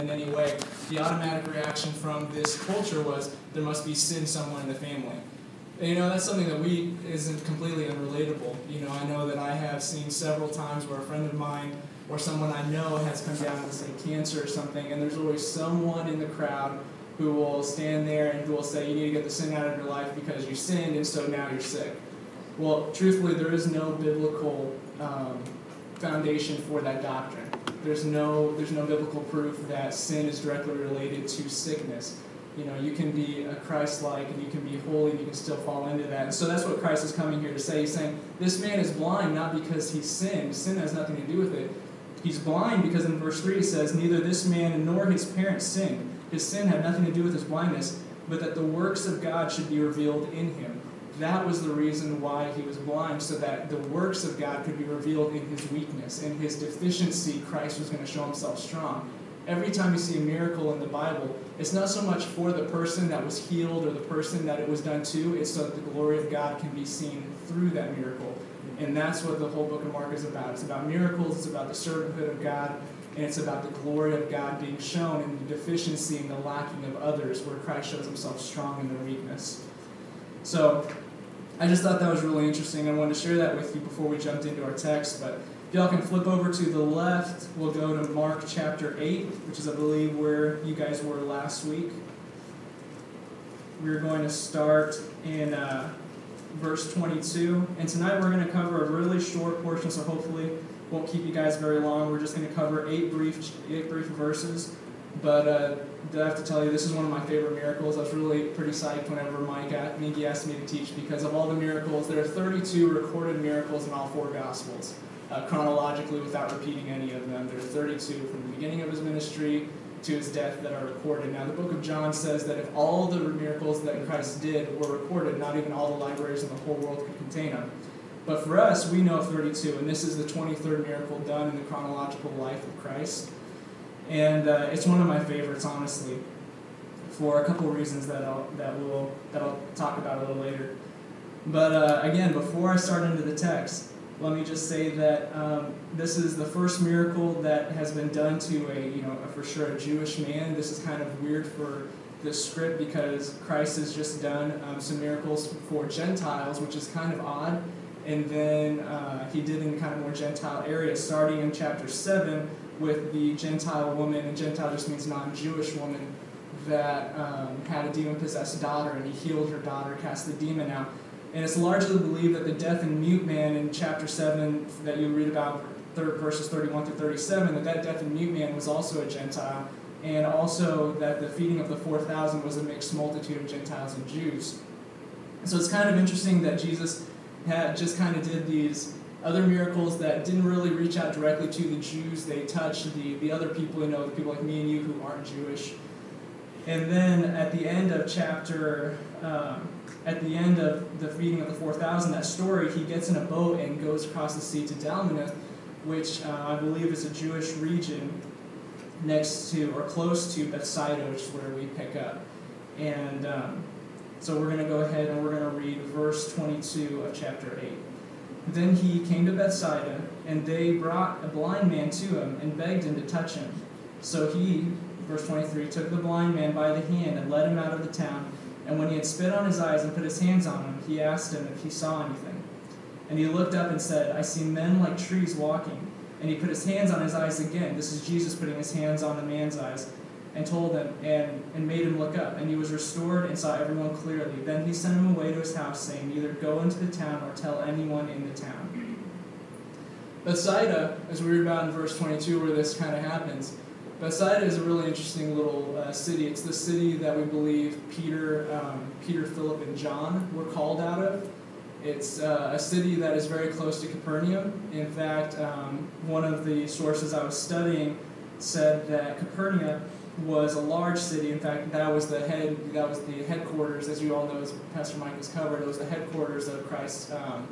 in any way, the automatic reaction from this culture was there must be sin somewhere in the family. And, you know, that's something that we isn't completely unrelatable. You know, I know that I have seen several times where a friend of mine or someone I know has come down with, say, cancer or something, and there's always someone in the crowd who will stand there and who will say, You need to get the sin out of your life because you sinned, and so now you're sick. Well, truthfully, there is no biblical um, foundation for that doctrine. There's no, there's no biblical proof that sin is directly related to sickness. You know, you can be a Christ-like and you can be holy and you can still fall into that. And so that's what Christ is coming here to say. He's saying this man is blind not because he sinned. Sin has nothing to do with it. He's blind because in verse 3 it says, Neither this man nor his parents sinned. His sin had nothing to do with his blindness, but that the works of God should be revealed in him. That was the reason why he was blind, so that the works of God could be revealed in his weakness. In his deficiency, Christ was going to show himself strong. Every time you see a miracle in the Bible, it's not so much for the person that was healed or the person that it was done to, it's so that the glory of God can be seen through that miracle. And that's what the whole book of Mark is about. It's about miracles, it's about the servanthood of God, and it's about the glory of God being shown in the deficiency and the lacking of others, where Christ shows himself strong in their weakness. So, I just thought that was really interesting. I wanted to share that with you before we jumped into our text. But if y'all can flip over to the left, we'll go to Mark chapter 8, which is, I believe, where you guys were last week. We're going to start in uh, verse 22. And tonight we're going to cover a really short portion, so hopefully won't keep you guys very long. We're just going to cover eight brief, eight brief verses. But uh, I have to tell you, this is one of my favorite miracles. I was really pretty psyched whenever Mike Mingy asked me to teach because of all the miracles. There are 32 recorded miracles in all four Gospels, uh, chronologically without repeating any of them. There are 32 from the beginning of his ministry to his death that are recorded. Now, the book of John says that if all the miracles that Christ did were recorded, not even all the libraries in the whole world could contain them. But for us, we know 32, and this is the 23rd miracle done in the chronological life of Christ. And uh, it's one of my favorites, honestly, for a couple reasons that I'll, that, we'll, that I'll talk about a little later. But uh, again, before I start into the text, let me just say that um, this is the first miracle that has been done to a, you know, a, for sure a Jewish man. This is kind of weird for the script because Christ has just done um, some miracles for Gentiles, which is kind of odd. And then uh, he did in kind of more Gentile areas, starting in chapter 7 with the Gentile woman, and Gentile just means non Jewish woman, that um, had a demon possessed daughter, and he healed her daughter, cast the demon out. And it's largely believed that the deaf and mute man in chapter 7 that you read about, third verses 31 through 37, that that deaf and mute man was also a Gentile, and also that the feeding of the 4,000 was a mixed multitude of Gentiles and Jews. So it's kind of interesting that Jesus had just kind of did these other miracles that didn't really reach out directly to the Jews. They touched the, the other people, you know, the people like me and you who aren't Jewish. And then at the end of chapter, um, at the end of the feeding of the 4,000, that story, he gets in a boat and goes across the sea to Dalmaneth, which uh, I believe is a Jewish region next to or close to Bethsaida, which is where we pick up. And um, so we're going to go ahead and we're going to read verse 22 of chapter 8. Then he came to Bethsaida, and they brought a blind man to him and begged him to touch him. So he, verse 23, took the blind man by the hand and led him out of the town. And when he had spit on his eyes and put his hands on him, he asked him if he saw anything. And he looked up and said, I see men like trees walking. And he put his hands on his eyes again. This is Jesus putting his hands on the man's eyes and told him and, and made him look up. And he was restored and saw everyone clearly. Then he sent him away to his house, saying, Either go into the town or tell anyone in the town. Bethsaida, as we read about in verse 22, where this kind of happens, Bethsaida is a really interesting little uh, city. It's the city that we believe Peter, um, Peter, Philip, and John were called out of. It's uh, a city that is very close to Capernaum. In fact, um, one of the sources I was studying said that Capernaum was a large city. In fact, that was the head, that was the headquarters, as you all know, as Pastor Mike has covered, it was the headquarters of Christ's um,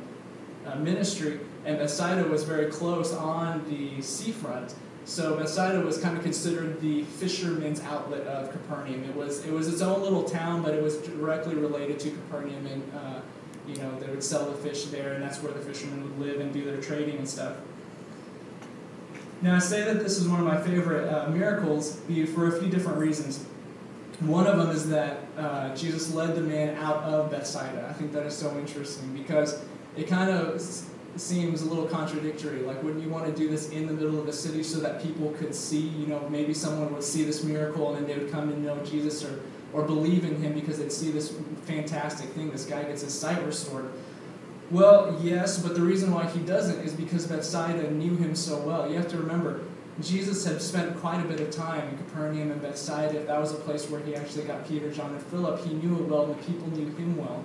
uh, ministry. And Bethsaida was very close on the seafront. So Bethsaida was kind of considered the fisherman's outlet of Capernaum. It was it was its own little town, but it was directly related to Capernaum, and uh, you know they would sell the fish there, and that's where the fishermen would live and do their trading and stuff. Now, I say that this is one of my favorite uh, miracles for a few different reasons. One of them is that uh, Jesus led the man out of Bethsaida. I think that is so interesting because it kind of seems a little contradictory. Like, wouldn't you want to do this in the middle of a city so that people could see, you know, maybe someone would see this miracle and then they would come and know Jesus or, or believe in him because they'd see this fantastic thing. This guy gets his sight restored. Well, yes, but the reason why he doesn't is because Bethsaida knew him so well. You have to remember, Jesus had spent quite a bit of time in Capernaum and Bethsaida. If that was a place where he actually got Peter, John, and Philip, he knew it well, and the people knew him well.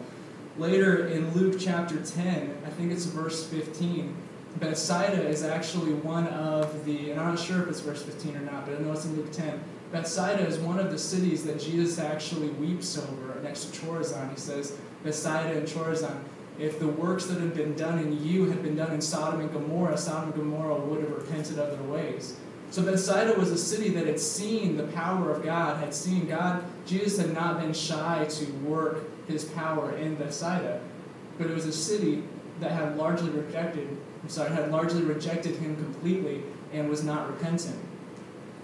Later in Luke chapter 10, I think it's verse 15, Bethsaida is actually one of the, and I'm not sure if it's verse 15 or not, but I know it's in Luke 10. Bethsaida is one of the cities that Jesus actually weeps over next to Chorazin. He says, Bethsaida and Chorazin, if the works that had been done in you had been done in Sodom and Gomorrah, Sodom and Gomorrah would have repented of their ways. So Bethsaida was a city that had seen the power of God, had seen God. Jesus had not been shy to work his power in Bethsaida, but it was a city that had largely rejected, I'm sorry, had largely rejected him completely and was not repentant.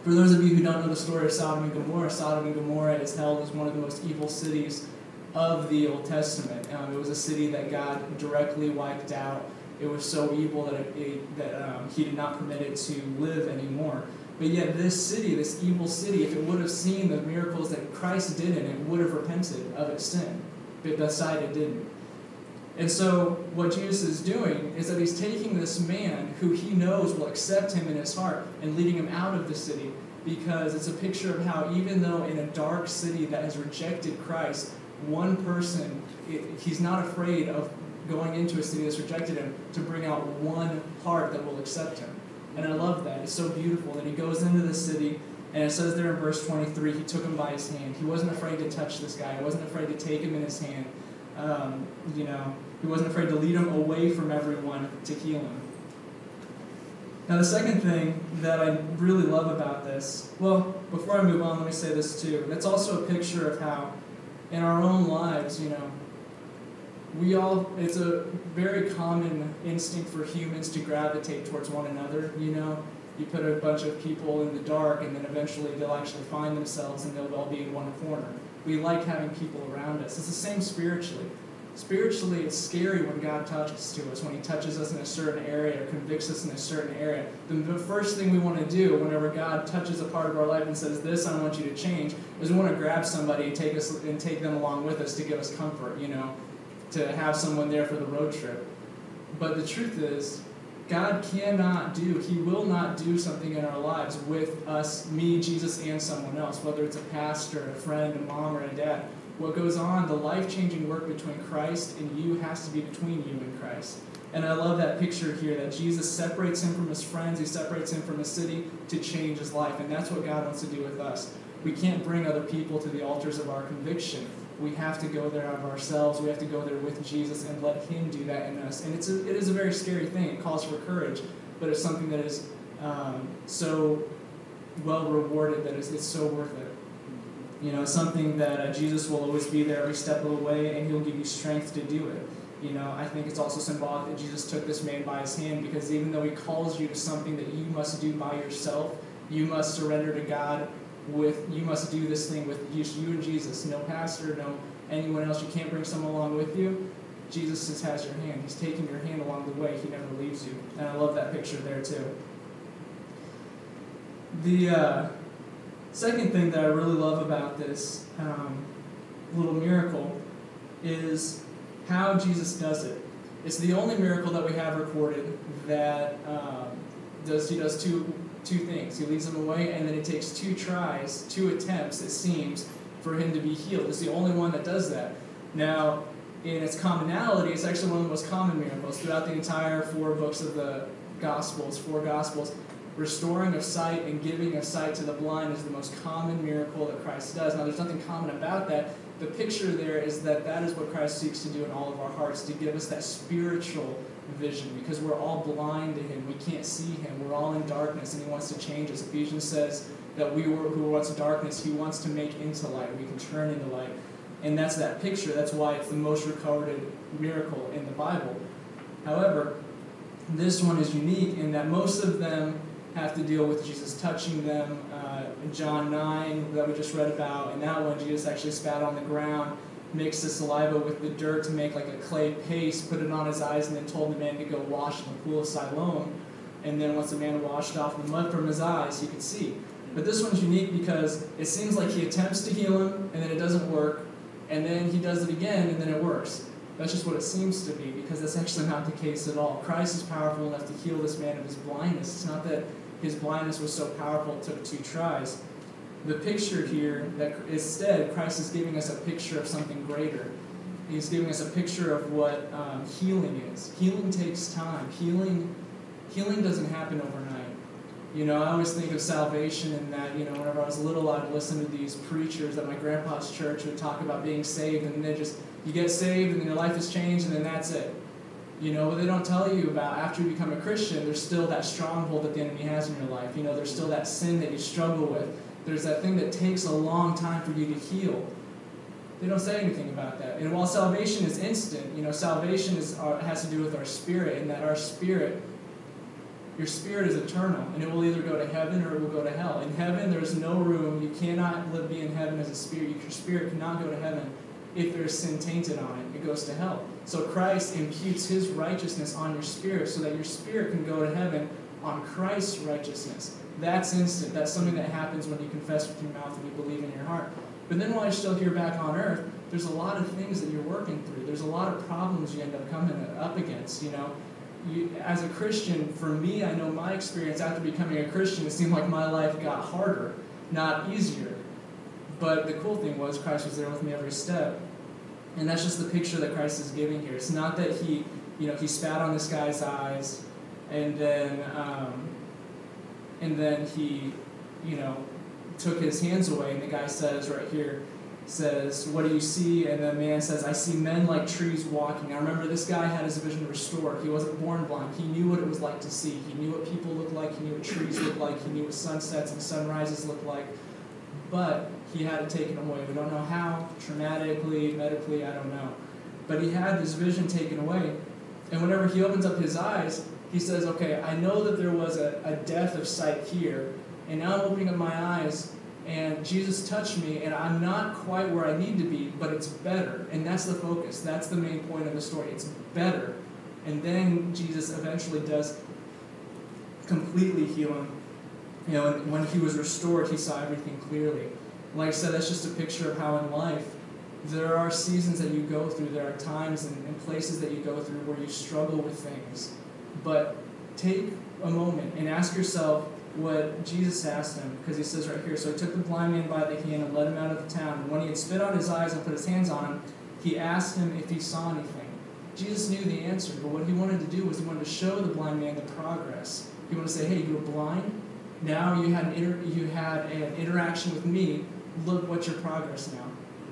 For those of you who don't know the story of Sodom and Gomorrah, Sodom and Gomorrah is held as one of the most evil cities of the Old Testament. Um, it was a city that God directly wiped out. It was so evil that, it, it, that um, He did not permit it to live anymore. But yet, this city, this evil city, if it would have seen the miracles that Christ did in it, would have repented of its sin. But Bethsaida didn't. And so, what Jesus is doing is that he's taking this man who he knows will accept him in his heart and leading him out of the city because it's a picture of how, even though in a dark city that has rejected Christ, one person, he's not afraid of going into a city that's rejected him to bring out one heart that will accept him. And I love that. It's so beautiful that he goes into the city, and it says there in verse 23, he took him by his hand. He wasn't afraid to touch this guy, he wasn't afraid to take him in his hand. Um, you know, he wasn't afraid to lead him away from everyone to heal him. Now, the second thing that I really love about this, well, before I move on, let me say this too. That's also a picture of how in our own lives, you know, we all, it's a very common instinct for humans to gravitate towards one another, you know. You put a bunch of people in the dark, and then eventually they'll actually find themselves and they'll all be in one corner. We like having people around us. It's the same spiritually. Spiritually, it's scary when God touches to us, when He touches us in a certain area or convicts us in a certain area. The first thing we want to do whenever God touches a part of our life and says, "This I want you to change," is we want to grab somebody and take us and take them along with us to give us comfort. You know, to have someone there for the road trip. But the truth is, God cannot do, He will not do something in our lives with us, me, Jesus, and someone else, whether it's a pastor, a friend, a mom, or a dad what goes on, the life changing work between Christ and you has to be between you and Christ. And I love that picture here that Jesus separates him from his friends, he separates him from his city to change his life. And that's what God wants to do with us. We can't bring other people to the altars of our conviction. We have to go there of ourselves. We have to go there with Jesus and let Him do that in us. And it's a, it is a very scary thing. It calls for courage, but it's something that is um, so well rewarded that it's, it's so worth it. You know, something that uh, Jesus will always be there every step of the way, and He'll give you strength to do it. You know, I think it's also symbolic that Jesus took this man by his hand because even though He calls you to something that you must do by yourself, you must surrender to God with, you must do this thing with just you and Jesus. No pastor, no anyone else. You can't bring someone along with you. Jesus just has your hand. He's taking your hand along the way. He never leaves you. And I love that picture there too. The, uh, Second thing that I really love about this um, little miracle is how Jesus does it. It's the only miracle that we have recorded that um, does he does two two things. He leads them away, and then it takes two tries, two attempts, it seems, for him to be healed. It's the only one that does that. Now, in its commonality, it's actually one of the most common miracles throughout the entire four books of the Gospels, four Gospels restoring of sight and giving of sight to the blind is the most common miracle that Christ does. Now, there's nothing common about that. The picture there is that that is what Christ seeks to do in all of our hearts, to give us that spiritual vision, because we're all blind to Him. We can't see Him. We're all in darkness, and He wants to change us. Ephesians says that we were who were once darkness, He wants to make into light. We can turn into light. And that's that picture. That's why it's the most recorded miracle in the Bible. However, this one is unique in that most of them have to deal with Jesus touching them. Uh, in John 9, that we just read about, in that one, Jesus actually spat on the ground, mixed the saliva with the dirt to make like a clay paste, put it on his eyes, and then told the man to go wash in the pool of Siloam. And then once the man washed off the mud from his eyes, he could see. But this one's unique because it seems like he attempts to heal him, and then it doesn't work, and then he does it again, and then it works. That's just what it seems to be, because that's actually not the case at all. Christ is powerful enough to heal this man of his blindness. It's not that his blindness was so powerful it took two tries. The picture here, that instead, Christ is giving us a picture of something greater. He's giving us a picture of what um, healing is. Healing takes time. Healing, healing doesn't happen overnight. You know, I always think of salvation in that, you know, whenever I was little, I'd listen to these preachers at my grandpa's church would talk about being saved, and they just, you get saved, and then your life is changed, and then that's it. You know, but they don't tell you about after you become a Christian, there's still that stronghold that the enemy has in your life. You know, there's still that sin that you struggle with. There's that thing that takes a long time for you to heal. They don't say anything about that. And while salvation is instant, you know, salvation is, uh, has to do with our spirit, and that our spirit your spirit is eternal, and it will either go to heaven or it will go to hell. In heaven, there's no room. You cannot live, be in heaven as a spirit. Your spirit cannot go to heaven if there's sin tainted on it. It goes to hell. So Christ imputes his righteousness on your spirit so that your spirit can go to heaven on Christ's righteousness. That's instant. That's something that happens when you confess with your mouth and you believe in your heart. But then while you're still here back on earth, there's a lot of things that you're working through. There's a lot of problems you end up coming up against, you know you, as a Christian, for me, I know my experience after becoming a Christian, it seemed like my life got harder, not easier. But the cool thing was Christ was there with me every step. And that's just the picture that Christ is giving here. It's not that he, you know, he spat on this guy's eyes and then, um, and then he, you know, took his hands away. And the guy says right here, says, What do you see? And the man says, I see men like trees walking. I remember this guy had his vision restored. He wasn't born blind. He knew what it was like to see. He knew what people looked like. He knew what trees looked like. He knew what sunsets and sunrises looked like. But he had it taken away. We don't know how, traumatically, medically, I don't know. But he had this vision taken away. And whenever he opens up his eyes, he says, Okay, I know that there was a, a death of sight here. And now I'm opening up my eyes and Jesus touched me, and I'm not quite where I need to be, but it's better. And that's the focus. That's the main point of the story. It's better. And then Jesus eventually does completely heal him. You know, and when he was restored, he saw everything clearly. Like I said, that's just a picture of how in life there are seasons that you go through, there are times and, and places that you go through where you struggle with things. But take a moment and ask yourself, what Jesus asked him, because he says right here, so he took the blind man by the hand and led him out of the town. And when he had spit on his eyes and put his hands on him, he asked him if he saw anything. Jesus knew the answer, but what he wanted to do was he wanted to show the blind man the progress. He wanted to say, hey, you were blind. Now you had an, inter- you had an interaction with me. Look what's your progress now.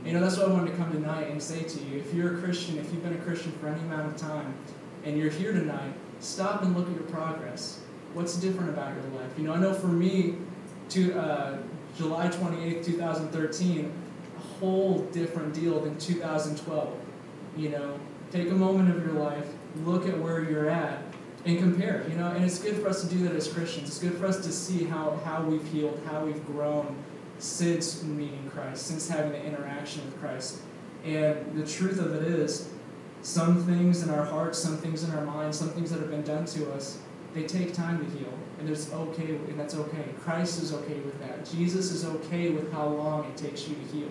You know, that's what I wanted to come tonight and say to you. If you're a Christian, if you've been a Christian for any amount of time, and you're here tonight, stop and look at your progress what's different about your life? You know, I know for me, to uh, July 28th, 2013, a whole different deal than 2012. You know, take a moment of your life, look at where you're at, and compare. You know, and it's good for us to do that as Christians. It's good for us to see how, how we've healed, how we've grown since meeting Christ, since having the interaction with Christ. And the truth of it is, some things in our hearts, some things in our minds, some things that have been done to us, they take time to heal, and it's okay, and that's okay. Christ is okay with that. Jesus is okay with how long it takes you to heal.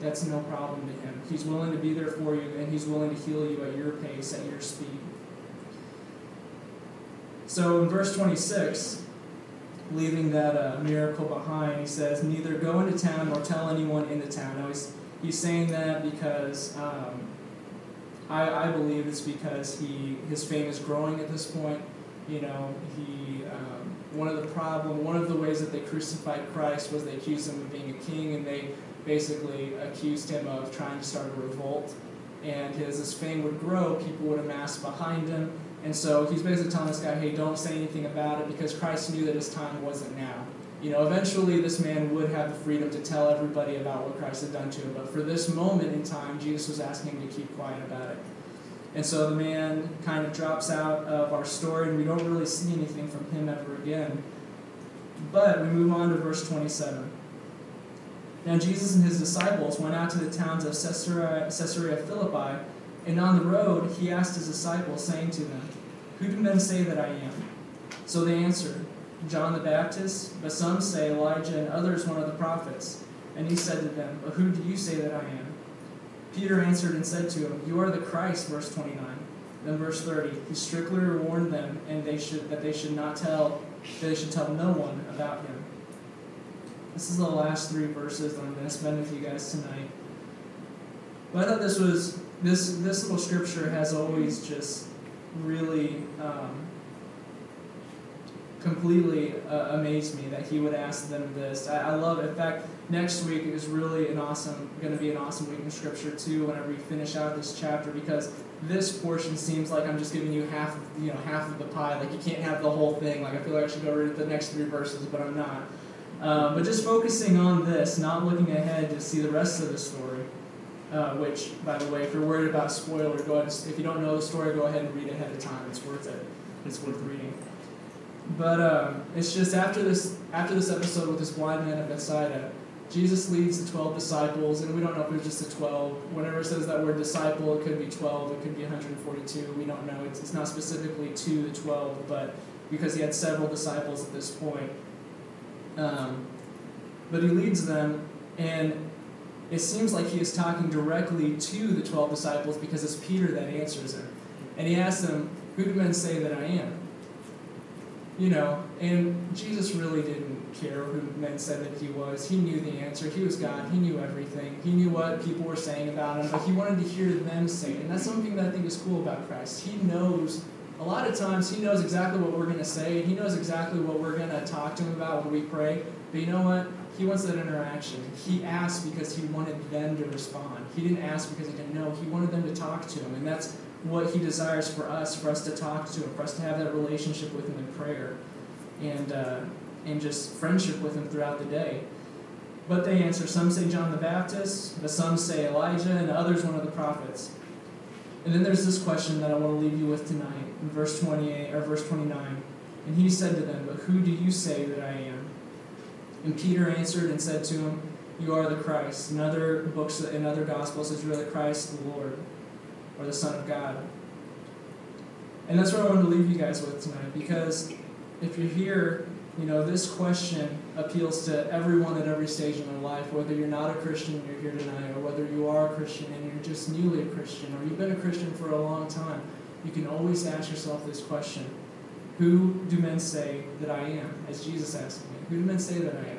That's no problem to him. He's willing to be there for you, and he's willing to heal you at your pace, at your speed. So in verse 26, leaving that uh, miracle behind, he says, Neither go into town nor tell anyone in the town. Now he's, he's saying that because um, I, I believe it's because he his fame is growing at this point you know, he um, one of the problem, one of the ways that they crucified Christ was they accused him of being a king, and they basically accused him of trying to start a revolt. And as his fame would grow, people would amass behind him. And so he's basically telling this guy, hey, don't say anything about it because Christ knew that his time wasn't now. You know, eventually this man would have the freedom to tell everybody about what Christ had done to him. But for this moment in time, Jesus was asking him to keep quiet about it. And so the man kind of drops out of our story, and we don't really see anything from him ever again. But we move on to verse 27. Now Jesus and his disciples went out to the towns of Caesarea, Caesarea Philippi, and on the road he asked his disciples, saying to them, Who do men say that I am? So they answered, John the Baptist, but some say Elijah, and others one of the prophets. And he said to them, But who do you say that I am? Peter answered and said to him, You are the Christ, verse 29. Then verse 30, he strictly warned them and they should that they should not tell that they should tell no one about him. This is the last three verses that I'm going to spend with you guys tonight. But I thought this was this this little scripture has always just really um, completely uh, amazed me that he would ask them this. I, I love it. In fact, next week is really an awesome, going to be an awesome week in scripture too. Whenever we finish out this chapter, because this portion seems like I'm just giving you half, of, you know, half of the pie. Like you can't have the whole thing. Like I feel like I should go read the next three verses, but I'm not. Um, but just focusing on this, not looking ahead to see the rest of the story. Uh, which, by the way, if you're worried about spoiler, go ahead. If you don't know the story, go ahead and read ahead of time. It's worth it. It's worth reading. But um, it's just after this after this episode with this blind man at Bethsaida, Jesus leads the twelve disciples, and we don't know if it was just the twelve. Whenever it says that word disciple, it could be twelve, it could be 142. We don't know. It's, it's not specifically to the twelve, but because he had several disciples at this point. Um, but he leads them, and it seems like he is talking directly to the twelve disciples because it's Peter that answers him, and he asks them, "Who do men say that I am?" You know, and Jesus really didn't care who men said that he was. He knew the answer. He was God. He knew everything. He knew what people were saying about him, but he wanted to hear them say it. And that's something that I think is cool about Christ. He knows, a lot of times, he knows exactly what we're going to say, and he knows exactly what we're going to talk to him about when we pray. But you know what? He wants that interaction. He asked because he wanted them to respond. He didn't ask because he didn't know. He wanted them to talk to him. And that's what he desires for us, for us to talk to him, for us to have that relationship with him in prayer and, uh, and just friendship with him throughout the day. But they answer some say John the Baptist, but some say Elijah, and others one of the prophets. And then there's this question that I want to leave you with tonight in verse 28 or verse 29. And he said to them, But who do you say that I am? And Peter answered and said to him, You are the Christ. In other books, in other gospels, says you are the Christ, the Lord or the Son of God. And that's what I want to leave you guys with tonight because if you're here, you know, this question appeals to everyone at every stage in their life, whether you're not a Christian and you're here tonight, or whether you are a Christian and you're just newly a Christian, or you've been a Christian for a long time. You can always ask yourself this question Who do men say that I am? As Jesus asked me, Who do men say that I am?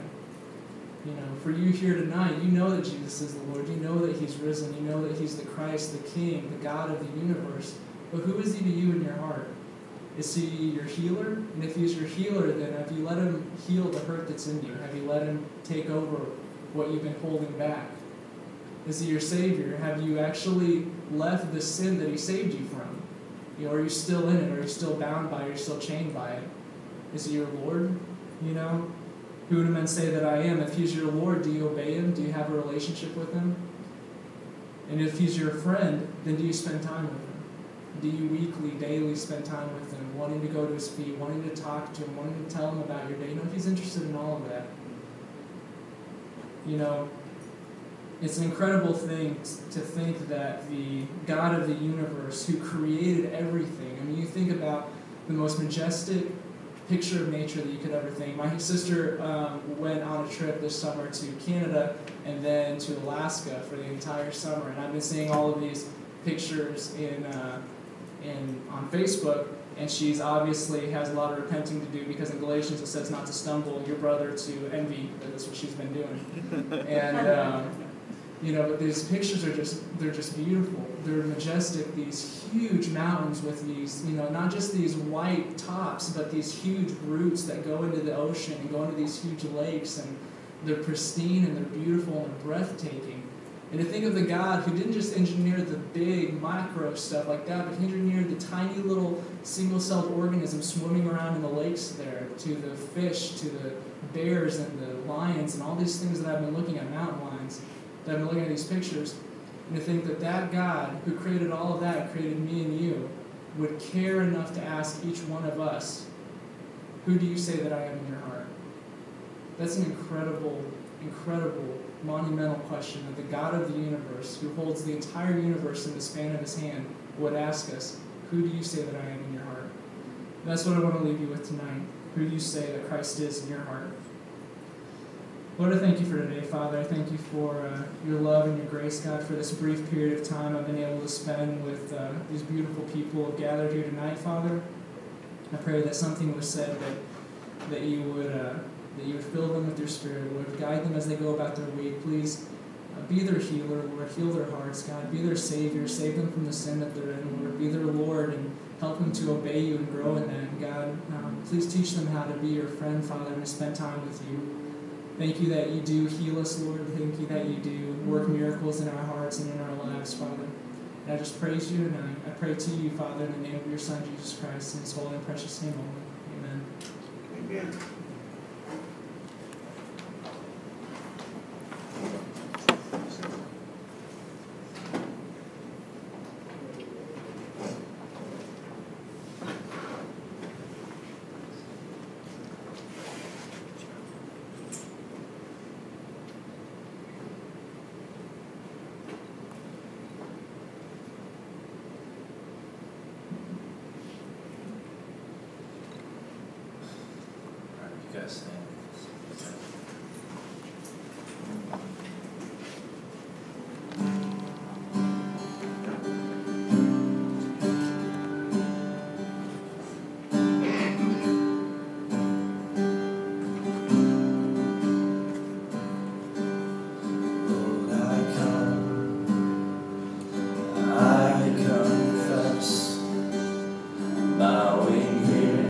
You know, for you here tonight, you know that Jesus is the Lord. You know that He's risen. You know that He's the Christ, the King, the God of the universe. But who is He to you in your heart? Is He your healer? And if He's your healer, then have you let Him heal the hurt that's in you? Have you let Him take over what you've been holding back? Is He your Savior? Have you actually left the sin that He saved you from? You know, are you still in it? Are you still bound by it? Are you still chained by it? Is He your Lord? You know, who do men say that I am? If he's your Lord, do you obey him? Do you have a relationship with him? And if he's your friend, then do you spend time with him? Do you weekly, daily spend time with him, wanting to go to his feet, wanting to talk to him, wanting to tell him about your day? You know, if he's interested in all of that. You know, it's an incredible thing to think that the God of the universe, who created everything, I mean, you think about the most majestic picture of nature that you could ever think. My sister um, went on a trip this summer to Canada and then to Alaska for the entire summer, and I've been seeing all of these pictures in, uh, in on Facebook. And she's obviously has a lot of repenting to do because in Galatians it says not to stumble your brother to envy. That's what she's been doing. And um, you know, but these pictures are just they're just beautiful. They're majestic. These huge mountains with these, you know, not just these white tops, but these huge roots that go into the ocean and go into these huge lakes, and they're pristine and they're beautiful and breathtaking. And to think of the God who didn't just engineer the big macro stuff like that, but he engineered the tiny little single-celled organisms swimming around in the lakes there, to the fish, to the bears and the lions, and all these things that I've been looking at, mountain lions that I'm looking at these pictures, and to think that that God who created all of that, created me and you, would care enough to ask each one of us, Who do you say that I am in your heart? That's an incredible, incredible, monumental question that the God of the universe, who holds the entire universe in the span of his hand, would ask us, Who do you say that I am in your heart? That's what I want to leave you with tonight. Who do you say that Christ is in your heart? Lord, I thank you for today, Father. I thank you for uh, your love and your grace, God, for this brief period of time I've been able to spend with uh, these beautiful people gathered here tonight, Father. I pray that something was said that that you would uh, that you would fill them with your Spirit, Lord, guide them as they go about their week. Please uh, be their healer, Lord. Heal their hearts, God. Be their Savior. Save them from the sin that they're in, Lord. Be their Lord and help them to obey you and grow in that, God. Um, please teach them how to be your friend, Father, and to spend time with you. Thank you that you do heal us, Lord. Thank you that you do work miracles in our hearts and in our lives, Father. And I just praise you tonight. I pray to you, Father, in the name of your Son, Jesus Christ, in his holy and precious name only. Amen. Amen.